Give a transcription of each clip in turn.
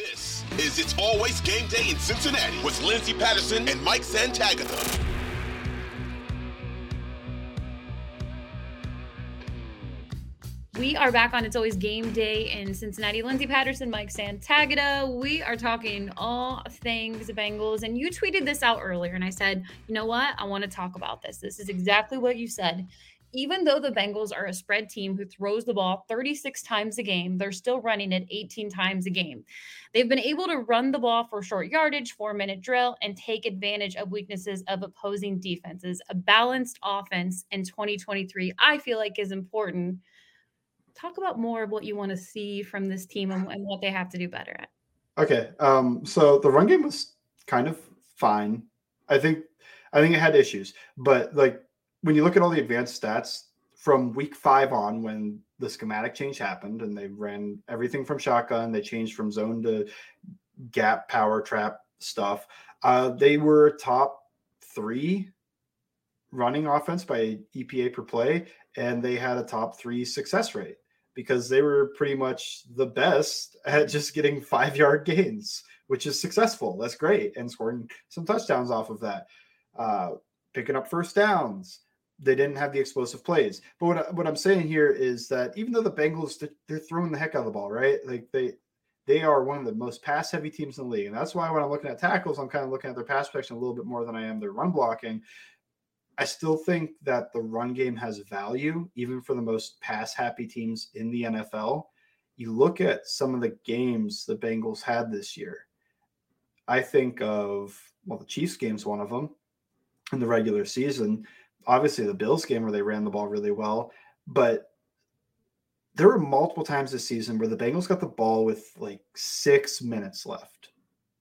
This is It's Always Game Day in Cincinnati with Lindsay Patterson and Mike Santagata. We are back on It's Always Game Day in Cincinnati. Lindsay Patterson, Mike Santagata. We are talking all things Bengals. And you tweeted this out earlier, and I said, you know what? I want to talk about this. This is exactly what you said. Even though the Bengals are a spread team who throws the ball 36 times a game, they're still running it 18 times a game. They've been able to run the ball for short yardage, four minute drill, and take advantage of weaknesses of opposing defenses. A balanced offense in 2023, I feel like, is important talk about more of what you want to see from this team and, and what they have to do better at. Okay. Um, so the run game was kind of fine. I think I think it had issues, but like when you look at all the advanced stats from week five on, when the schematic change happened and they ran everything from shotgun, they changed from zone to gap power trap stuff. Uh, they were top three running offense by EPA per play, and they had a top three success rate because they were pretty much the best at just getting five yard gains, which is successful. That's great. And scoring some touchdowns off of that. Uh, picking up first downs. They didn't have the explosive plays. But what, what I'm saying here is that even though the Bengals, they're throwing the heck out of the ball, right? Like they, they are one of the most pass heavy teams in the league. And that's why when I'm looking at tackles, I'm kind of looking at their pass protection a little bit more than I am their run blocking I still think that the run game has value, even for the most pass happy teams in the NFL. You look at some of the games the Bengals had this year. I think of, well, the Chiefs game's one of them in the regular season. Obviously, the Bills game where they ran the ball really well. But there were multiple times this season where the Bengals got the ball with like six minutes left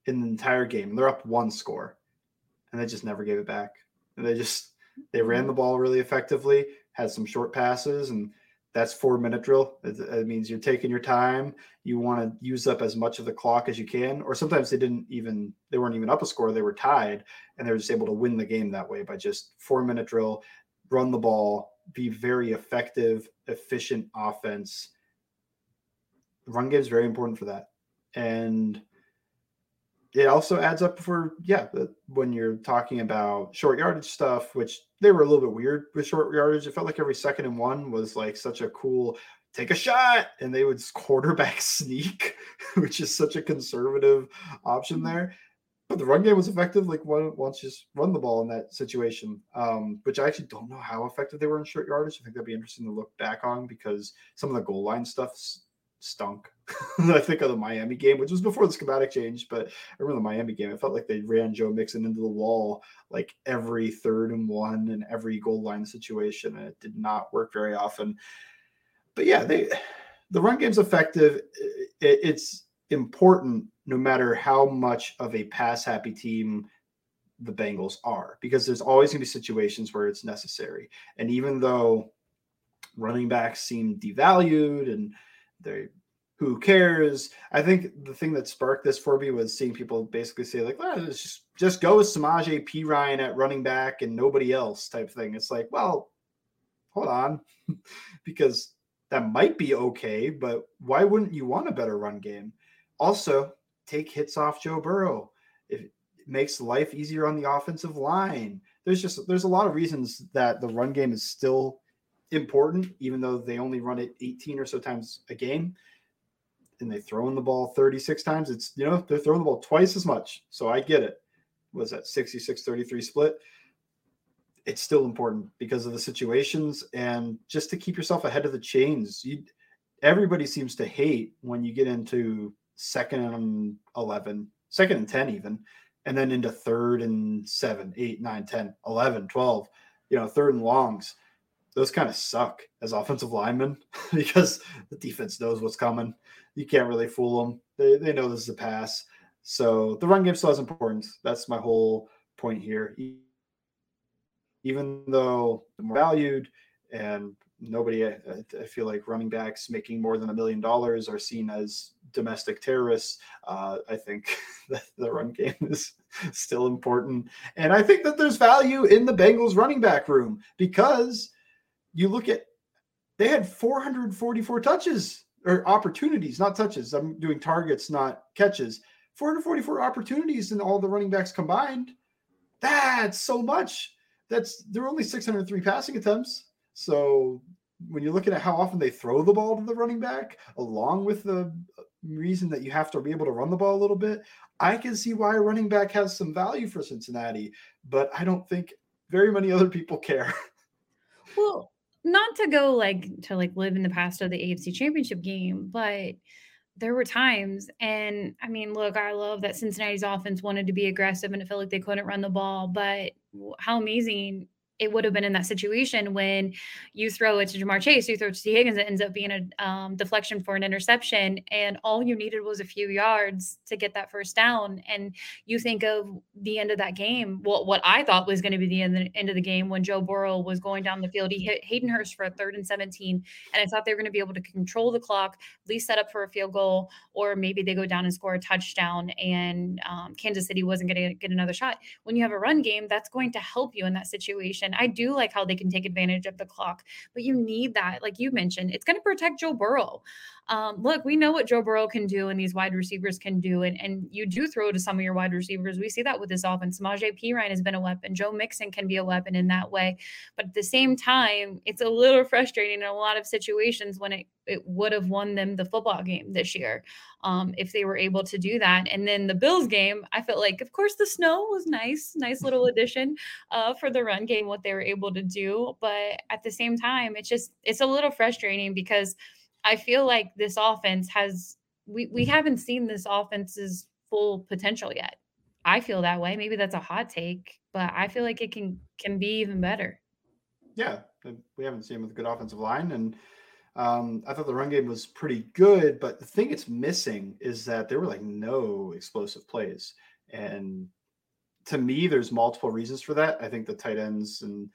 in the entire game. They're up one score and they just never gave it back. And they just they ran mm-hmm. the ball really effectively, had some short passes, and that's four minute drill. It, means you're taking your time. You want to use up as much of the clock as you can. Or sometimes they didn't even they weren't even up a score. They were tied, and they were just able to win the game that way by just four minute drill, run the ball, be very effective, efficient offense. Run game is very important for that, and it also adds up for yeah when you're talking about short yardage stuff which they were a little bit weird with short yardage it felt like every second and one was like such a cool take a shot and they would quarterback sneak which is such a conservative option mm-hmm. there but the run game was effective like once just run the ball in that situation um, which i actually don't know how effective they were in short yardage i think that'd be interesting to look back on because some of the goal line stuff stunk. I think of the Miami game, which was before the schematic change, but I remember the Miami game. It felt like they ran Joe Mixon into the wall like every third and one and every goal line situation, and it did not work very often. But yeah, they the run game's effective. It, it's important no matter how much of a pass happy team the Bengals are, because there's always going to be situations where it's necessary. And even though running backs seem devalued and they who cares? I think the thing that sparked this for me was seeing people basically say like, well, just just go with Samaje Perine at running back and nobody else type thing. It's like, well, hold on, because that might be okay, but why wouldn't you want a better run game? Also, take hits off Joe Burrow. If It makes life easier on the offensive line. There's just there's a lot of reasons that the run game is still important, even though they only run it 18 or so times a game and they throw in the ball 36 times. It's, you know, they're throwing the ball twice as much. So I get it. Was that 66 33 split? It's still important because of the situations and just to keep yourself ahead of the chains. You, everybody seems to hate when you get into second and 11, second and 10, even, and then into third and seven, eight, nine, 10, 11, 12, you know, third and longs those kind of suck as offensive linemen because the defense knows what's coming. You can't really fool them. They, they know this is a pass. So the run game still has importance. That's my whole point here. Even though the more valued and nobody, I, feel like running backs making more than a million dollars are seen as domestic terrorists. Uh, I think the run game is still important. And I think that there's value in the Bengals running back room because – you look at they had 444 touches or opportunities, not touches. I'm doing targets, not catches. 444 opportunities in all the running backs combined. That's so much. That's there are only 603 passing attempts. So when you're looking at how often they throw the ball to the running back, along with the uh, reason that you have to be able to run the ball a little bit, I can see why a running back has some value for Cincinnati, but I don't think very many other people care. Well, not to go like to like live in the past of the AFC championship game, but there were times, and I mean, look, I love that Cincinnati's offense wanted to be aggressive and it felt like they couldn't run the ball, but how amazing it would have been in that situation when you throw it to Ja'Marr Chase, you throw it to Tee Higgins, it ends up being a um, deflection for an interception, and all you needed was a few yards to get that first down. And you think of the end of that game, well, what I thought was going to be the end, the end of the game when Joe Burrow was going down the field. He hit Hayden Hurst for a third and 17, and I thought they were going to be able to control the clock, at least set up for a field goal, or maybe they go down and score a touchdown, and um, Kansas City wasn't going to get another shot. When you have a run game, that's going to help you in that situation. I do like how they can take advantage of the clock, but you need that. Like you mentioned, it's going to protect Joe Burrow. Um, look, we know what Joe Burrow can do and these wide receivers can do. And, and you do throw to some of your wide receivers. We see that with this offense. Samaje Perine has been a weapon. Joe Mixon can be a weapon in that way. But at the same time, it's a little frustrating in a lot of situations when it, it would have won them the football game this year um, if they were able to do that. And then the Bills game, I felt like, of course, the snow was nice, nice little addition uh, for the run game, what they were able to do. But at the same time, it's just, it's a little frustrating because – I feel like this offense has we we haven't seen this offense's full potential yet. I feel that way. Maybe that's a hot take, but I feel like it can can be even better. Yeah, we haven't seen with a good offensive line, and um, I thought the run game was pretty good. But the thing it's missing is that there were like no explosive plays, and to me, there's multiple reasons for that. I think the tight ends and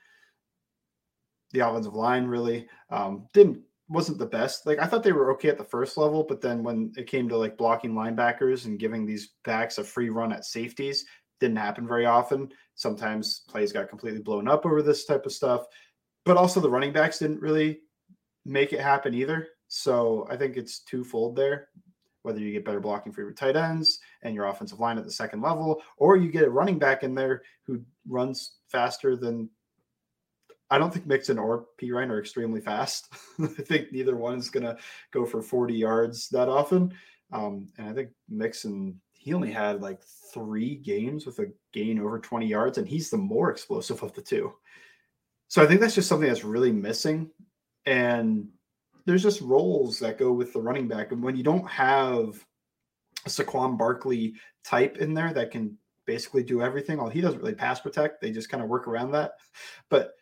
the offensive line really um, didn't wasn't the best. Like I thought they were okay at the first level, but then when it came to like blocking linebackers and giving these backs a free run at safeties, didn't happen very often. Sometimes plays got completely blown up over this type of stuff. But also the running backs didn't really make it happen either. So I think it's twofold there. Whether you get better blocking for your tight ends and your offensive line at the second level, or you get a running back in there who runs faster than I don't think Mixon or Perine are extremely fast. I think neither one is going to go for 40 yards that often. Um, and I think Mixon, he only had like three games with a gain over 20 yards, and he's the more explosive of the two. So I think that's just something that's really missing. And there's just roles that go with the running back. And when you don't have a Saquon Barkley type in there that can basically do everything, well, he doesn't really pass protect. They just kind of work around that. But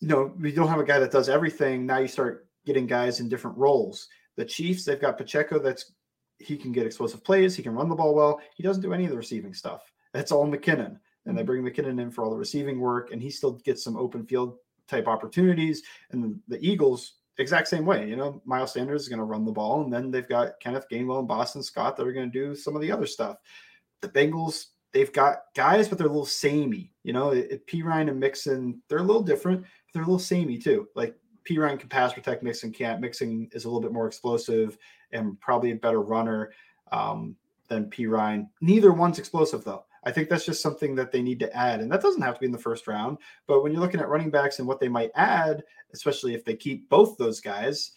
you know, we don't have a guy that does everything. Now you start getting guys in different roles. The Chiefs, they've got Pacheco that's he can get explosive plays, he can run the ball well. He doesn't do any of the receiving stuff. That's all McKinnon. And they mm-hmm. bring McKinnon in for all the receiving work, and he still gets some open field type opportunities. And the Eagles, exact same way. You know, Miles Sanders is going to run the ball, and then they've got Kenneth Gainwell and Boston Scott that are going to do some of the other stuff. The Bengals, they've got guys, but they're a little samey. You know, it, it Perine and Mixon, they're a little different but they're a little samey too. Like Perine can pass protect, Mixon can't. Mixon is a little bit more explosive and probably a better runner um, than Perine. Neither one's explosive though. I think that's just something that they need to add. And that doesn't have to be in the first round. But when you're looking at running backs and what they might add, especially if they keep both those guys,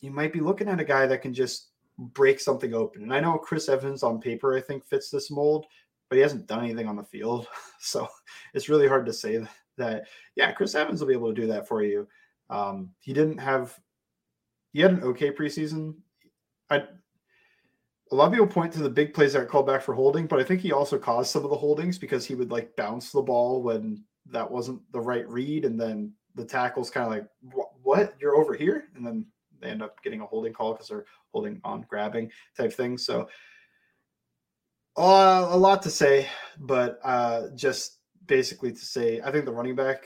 you might be looking at a guy that can just break something open. And I know Chris Evans on paper, I think, fits this mold, but he hasn't done anything on the field. So it's really hard to say that yeah, Chris Evans will be able to do that for you. Um, he didn't have he had an okay preseason. I a lot of people point to the big plays that called back for holding, but I think he also caused some of the holdings because he would like bounce the ball when that wasn't the right read, and then the tackle's kind of like, "What? You're over here?" And then they end up getting a holding call because they're holding on grabbing type thing. So uh, a lot to say, but uh, just basically to say I think the running back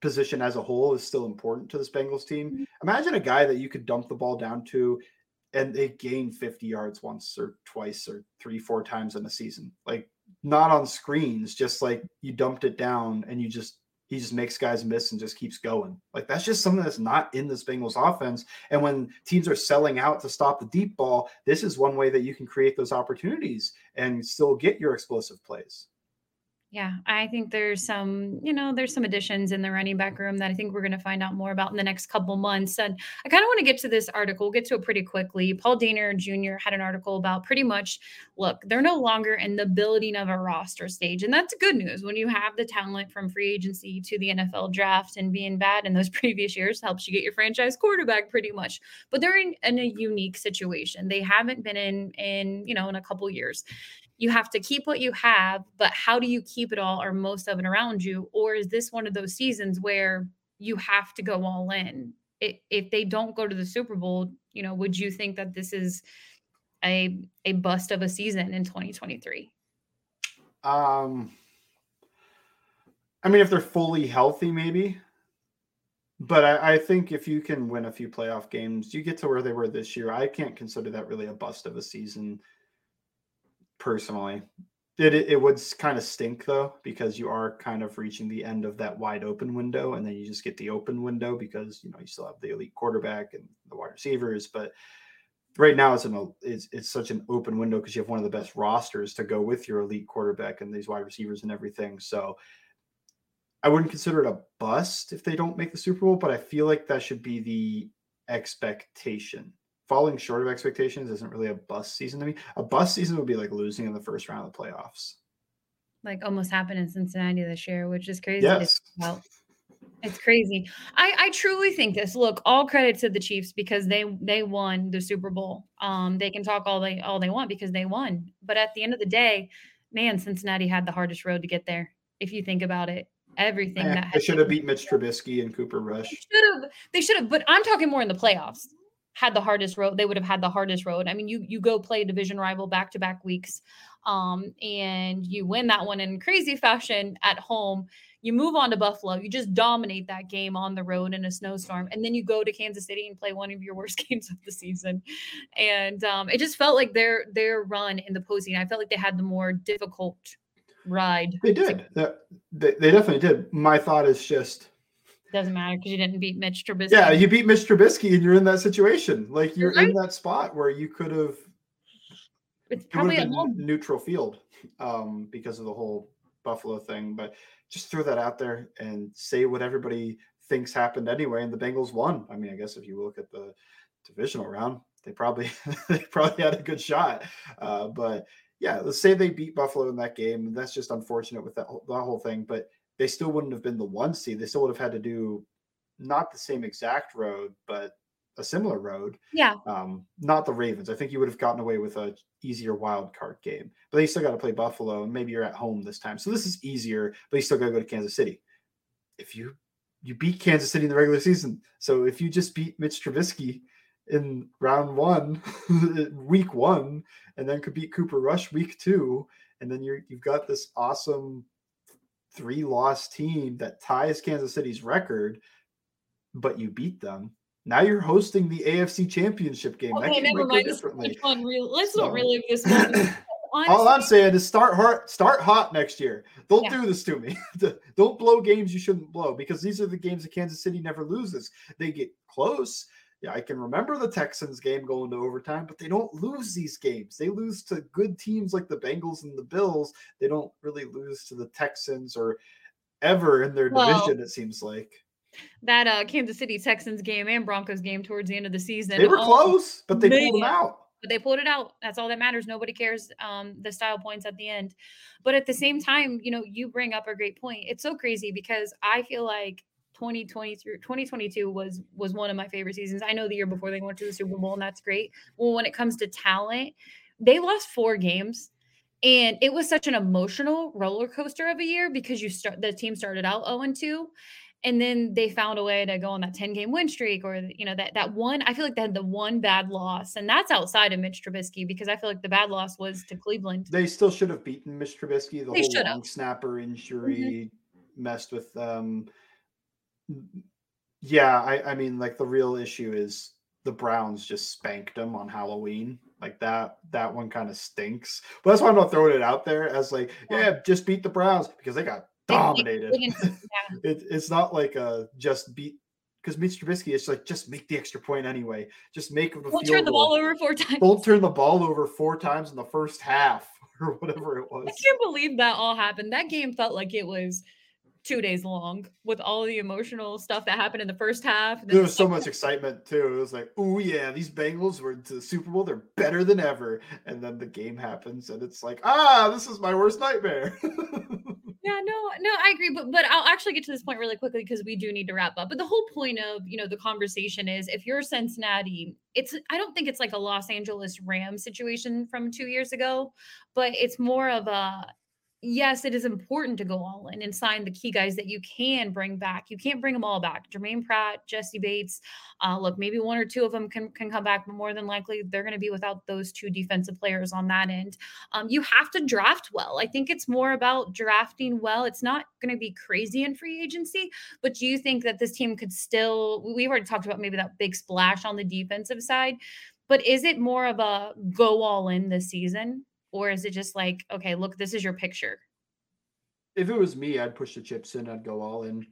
position as a whole is still important to this Bengals team. Mm-hmm. Imagine a guy that you could dump the ball down to and they gain 50 yards once or twice or three, four times in a season. Like not on screens, just like you dumped it down and you just he just makes guys miss and just keeps going. Like that's just something that's not in this Bengals offense. And when teams are selling out to stop the deep ball, this is one way that you can create those opportunities and still get your explosive plays. Yeah, I think there's some, you know, there's some additions in the running back room that I think we're going to find out more about in the next couple months. And I kind of want to get to this article, we'll get to it pretty quickly. Paul Dehner Jr. had an article about pretty much, look, they're no longer in the building of a roster stage. And that's good news when you have the talent from free agency to the NFL draft and being bad in those previous years helps you get your franchise quarterback pretty much. But they're in, in a unique situation. They haven't been in, in, you know, in a couple years you have to keep what you have, but how do you keep it all or most of it around you? Or is this one of those seasons where you have to go all in? It, if they don't go to the Super Bowl, you know, would you think that this is a a bust of a season in 2023? Um I mean if they're fully healthy, maybe. But I, I think if you can win a few playoff games, you get to where they were this year. I can't consider that really a bust of a season personally. It, it, would kind of stink though because you are kind of reaching the end of that wide open window, and then you just get the open window because you know you still have the elite quarterback and the wide receivers, but right now it's an it's, it's such an open window because you have one of the best rosters to go with your elite quarterback and these wide receivers and everything. So I wouldn't consider it a bust if they don't make the Super Bowl, but I feel like that should be the expectation falling short of expectations isn't really a bust season to me. A bust season would be like losing in the first round of the playoffs. Like almost happened in Cincinnati this year, which is crazy. Yes. It's crazy. I, I truly think this. Look, all credit to the Chiefs because they they won the Super Bowl. Um, they can talk all they all they want because they won. But at the end of the day, man, Cincinnati had the hardest road to get there. If you think about it, everything man, that they should have beat Mitch Trubisky and Cooper Rush. They should have. They should have. But I'm talking more in the playoffs had the hardest road they would have had the hardest road. I mean you you go play division rival back to back weeks um, and you win that one in crazy fashion at home. You move on to buffalo you just dominate that game on the road in a snowstorm and then you go to kansas city and play one of your worst games of the season. And um, it just felt like their their run in the postseason i felt like they had the more difficult ride. They did. They, they definitely did. My thought is just doesn't matter because you didn't beat Mitch Trubisky. Yeah, you beat Mitch Trubisky and you're in that situation. Like you're right. in that spot where you could have. It's probably a neutral field um, because of the whole Buffalo thing, but just throw that out there and say what everybody thinks happened anyway. And the Bengals won. I mean, I guess if you look at the divisional round, they probably they probably had a good shot. Uh, but yeah, let's say they beat Buffalo in that game. That's just unfortunate with that whole, that whole thing. But they still wouldn't have been the one seed. They still would have had to do not the same exact road, but a similar road. Yeah. Um, not the Ravens. I think you would have gotten away with a easier wild card game, but they still got to play Buffalo, and maybe you're at home this time. So this is easier, but you still got to go to Kansas City. If you you beat Kansas City in the regular season, so if you just beat Mitch Trubisky in round one, week one, and then could beat Cooper Rush week two, and then you're you've got this awesome three loss team that ties Kansas City's record, but you beat them. Now you're hosting the AFC Championship game. Okay, never mind. Differently. Let's so, not relive this one. all I'm saying is start hot, start hot next year. Don't yeah. do this to me. Don't blow games you shouldn't blow because these are the games that Kansas City never loses. They get close, yeah, I can remember the Texans game going to overtime, but they don't lose these games. They lose to good teams like the Bengals and the Bills. They don't really lose to the Texans or ever in their well, division, it seems like. That uh, Kansas City Texans game and Broncos game towards the end of the season. They were close, but they pulled them out. But they pulled it out. That's all that matters. Nobody cares um, the style points at the end. But at the same time, you know, you bring up a great point. It's so crazy because I feel like 2020 through 2022 was was one of my favorite seasons. I know the year before they went to the Super Bowl, and that's great. Well, when it comes to talent, they lost four games. And it was such an emotional roller coaster of a year because you start the team started out 0 and 2 and then they found a way to go on that 10 game win streak or you know that that one i feel like they had the one bad loss and that's outside of mitch trubisky because i feel like the bad loss was to cleveland they still should have beaten mitch trubisky the they whole long snapper injury mm-hmm. messed with um yeah, I, I mean, like the real issue is the Browns just spanked them on Halloween. Like that, that one kind of stinks. But that's why I'm not throwing it out there as like, yeah, just beat the Browns because they got dominated. yeah. it, it's not like a just beat because Mitch Trubisky is like just make the extra point anyway. Just make the Don't turn the ball over four times. Don't turn the ball over four times in the first half or whatever it was. I can't believe that all happened. That game felt like it was two days long with all the emotional stuff that happened in the first half. There was so much excitement too. It was like, oh yeah, these Bengals were to the Super Bowl. They're better than ever. And then the game happens, and it's like, ah, this is my worst nightmare. yeah, no, no, I agree. But but I'll actually get to this point really quickly because we do need to wrap up. But the whole point of you know the conversation is if you're Cincinnati, it's I don't think it's like a Los Angeles Rams situation from two years ago, but it's more of a yes, it is important to go all in and sign the key guys that you can bring back. You can't bring them all back. Germaine Pratt, Jessie Bates. Uh, look, maybe one or two of them can, can come back, but more than likely they're going to be without those two defensive players on that end. Um, you have to draft well. I think it's more about drafting well. It's not going to be crazy in free agency, but do you think that this team could still? We've already talked about maybe that big splash on the defensive side, but is it more of a go all in this season? Or is it just like, okay, look, this is your picture? If it was me, I'd push the chips in, I'd go all in.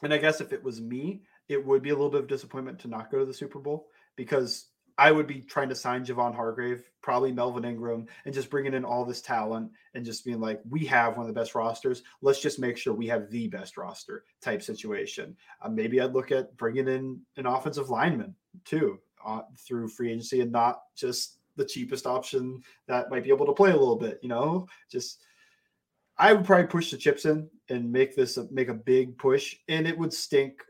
And I guess if it was me, it would be a little bit of disappointment to not go to the Super Bowl because I would be trying to sign Javon Hargrave, probably Melvin Ingram, and just bringing in all this talent and just being like, we have one of the best rosters. Let's just make sure we have the best roster type situation. Uh, maybe I'd look at bringing in an offensive lineman too uh, through free agency and not just the cheapest option that might be able to play a little bit. You know, just I would probably push the chips in and make this a, make a big push, and it would stink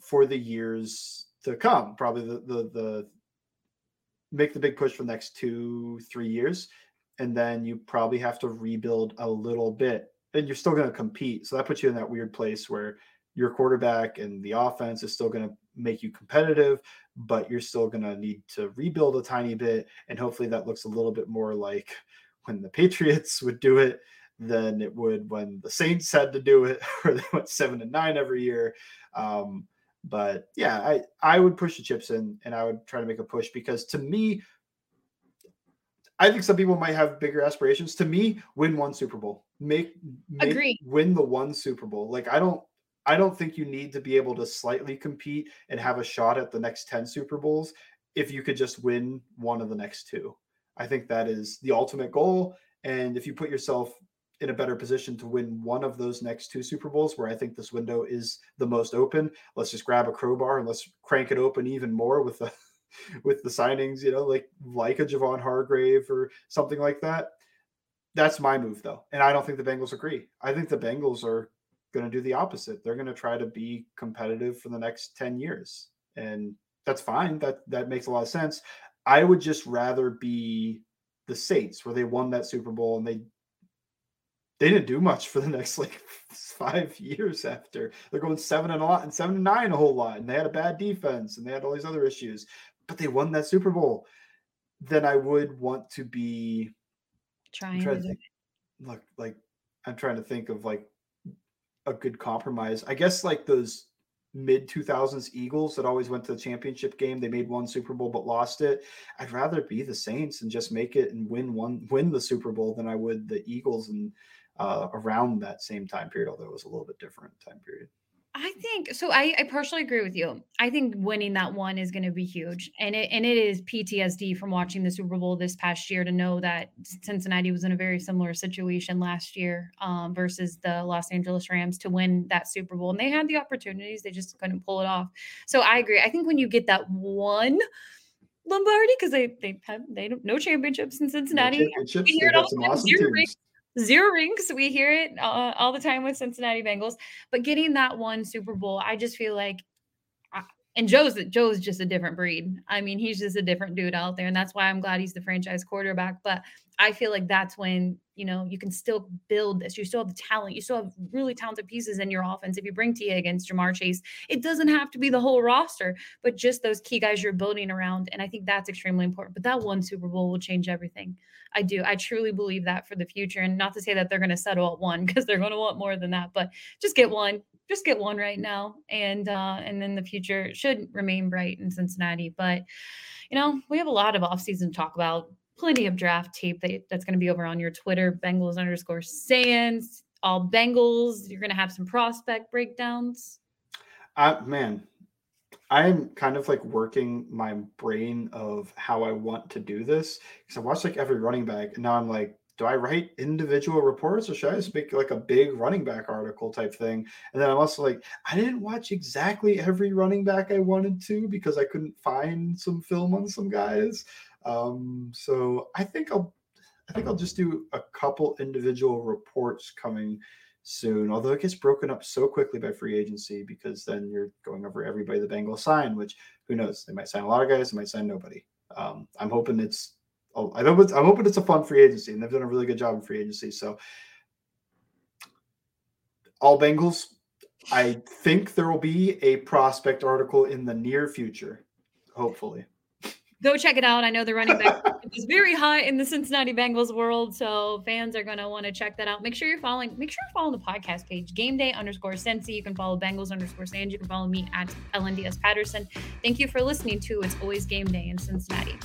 for the years to come. Probably the the the make the big push for the next two three years, and then you probably have to rebuild a little bit, and you're still going to compete. So that puts you in that weird place where your quarterback and the offense is still going to make you competitive, but you're still going to need to rebuild a tiny bit. And hopefully that looks a little bit more like when the Patriots would do it than it would when the Saints had to do it, or they went seven and nine every year. Um, but yeah, I, I would push the chips in and I would try to make a push because to me, I think some people might have bigger aspirations. To me, win one Super Bowl, make, make Agree. win the one Super Bowl. Like I don't I don't think you need to be able to slightly compete and have a shot at the next 10 Super Bowls if you could just win one of the next two. I think that is the ultimate goal. And if you put yourself in a better position to win one of those next two Super Bowls, where I think this window is the most open, let's just grab a crowbar and let's crank it open even more with the with the signings, you know, like like a Javon Hargrave or something like that. That's my move though. And I don't think the Bengals agree. I think the Bengals are going to do the opposite. They're going to try to be competitive for the next 10 years. And that's fine. That that makes a lot of sense. I would just rather be the Saints where they won that Super Bowl and they they didn't do much for the next like five years after. They're going seven and a lot and seven and nine a whole lot. And they had a bad defense and they had all these other issues. But they won that Super Bowl. Then I would want to be trying, trying to think, look like I'm trying to think of like a good compromise. I guess like those mid 2000s Eagles that always went to the championship game. They made one Super Bowl but lost it. I'd rather be the Saints and just make it and win one win the Super Bowl than I would the Eagles and uh, around that same time period, although it was a little bit different time period. I think so. I, I partially agree with you. I think winning that one is going to be huge, and it and it is PTSD from watching the Super Bowl this past year to know that Cincinnati was in a very similar situation last year um, versus the Los Angeles Rams to win that Super Bowl, and they had the opportunities, they just couldn't pull it off. So I agree. I think when you get that one Lombardi because they they have they don't no championships in Cincinnati. No championships zero rings. We hear it uh, all the time with Cincinnati Bengals, but getting that one Super Bowl, I just feel like, and Joe's Joe's just a different breed. I mean, he's just a different dude out there, and that's why I'm glad he's the franchise quarterback. But I feel like that's when you know you can still build this. You still have the talent. You still have really talented pieces in your offense. If you bring Tee Higgins Ja'Marr Chase, it doesn't have to be the whole roster, but just those key guys you're building around. And I think that's extremely important. But that one Super Bowl will change everything. I do. I truly believe that for the future. And not to say that they're going to settle at one because they're going to want more than that, but just get one. Just get one right now, and uh, and then the future should remain bright in Cincinnati. But you know, we have a lot of offseason to talk about plenty of draft tape that, that's going to be over on your Twitter, Bengals underscore Sans. all Bengals. You're going to have some prospect breakdowns. Uh, man, I'm kind of like working my brain of how I want to do this because I watched like every running back, and now I'm like, do I write individual reports or should I just make like a big running back article type thing? And then I'm also like, I didn't watch exactly every running back I wanted to because I couldn't find some film on some guys. Um, so I think I'll I think I'll just do a couple individual reports coming soon. Although it gets broken up so quickly by free agency because then you're going over everybody the Bengals sign, which who knows? They might sign a lot of guys, they might sign nobody. Um, I'm hoping it's oh, it's, I'm hoping it's a fun free agency, and they've done a really good job in free agency. So all Bengals. I think there will be a prospect article in the near future, hopefully go check it out. I know the running back is very hot in the Cincinnati Bengals world, so fans are going to want to check that out. Make sure you're following. Make sure you're following the podcast page, Game Day underscore Cincy. You can follow Bengals underscore Sans. You can follow me at LNDS Patterson. Thank you for listening to It's Always Game Day in Cincinnati.